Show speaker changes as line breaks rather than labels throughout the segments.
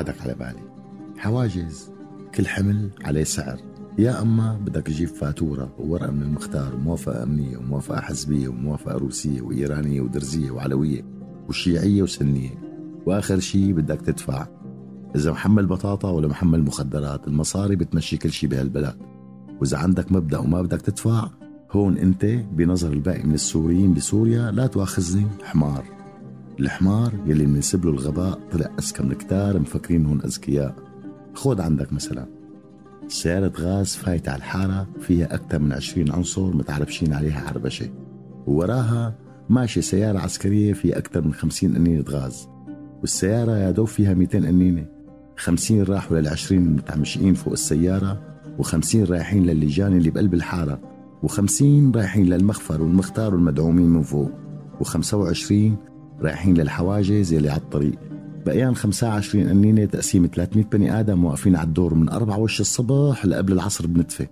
وبعدك على بالي. حواجز. كل حمل عليه سعر. يا أما بدك تجيب فاتورة وورقة من المختار وموافقه أمنية وموافقة حزبية وموافقة روسية وإيرانية ودرزية وعلوية وشيعية وسنية. وآخر شيء بدك تدفع. إذا محمل بطاطا ولا محمل مخدرات المصاري بتمشي كل شيء بهالبلد. وإذا عندك مبدأ وما بدك تدفع هون أنت بنظر الباقي من السوريين بسوريا لا تواخذني حمار. الحمار يلي منسب له الغباء طلع اذكى من كتار مفكرين هون اذكياء خود عندك مثلا. سيارة غاز فايتة على الحارة فيها أكثر من 20 عنصر متعربشين عليها عربشة. ووراها ماشي سيارة عسكرية فيها أكثر من 50 قنينة غاز. والسيارة يا دوب فيها 200 قنينة 50 راحوا لل20 المتعمشين فوق السيارة و50 رايحين للجان اللي بقلب الحارة و50 رايحين للمخفر والمختار والمدعومين من فوق و25 رايحين للحواجز يلي على الطريق بقيان 25 قنينة تقسيم 300 بني آدم واقفين على الدور من أربعة وش الصبح لقبل العصر بنتفة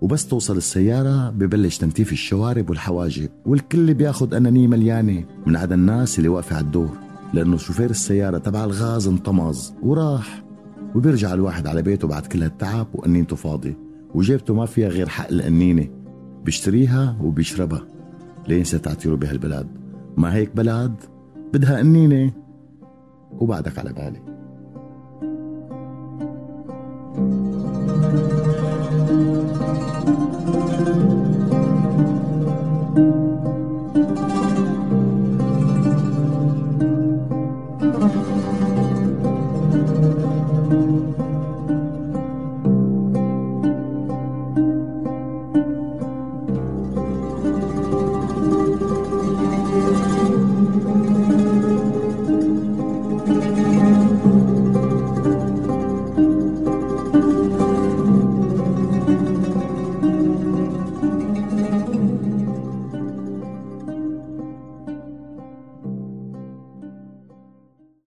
وبس توصل السيارة ببلش تنتيف الشوارب والحواجب والكل بياخد أنانية مليانة من عدا الناس اللي واقفة على الدور لأنه شوفير السيارة تبع الغاز انطمز وراح. وبيرجع الواحد على بيته بعد كل هالتعب وقنينته فاضية وجيبته ما فيها غير حق القنينة. بيشتريها وبيشربها. لين ستعتيروا بهالبلد ما هيك بلد بدها قنينة. وبعدك على بالي.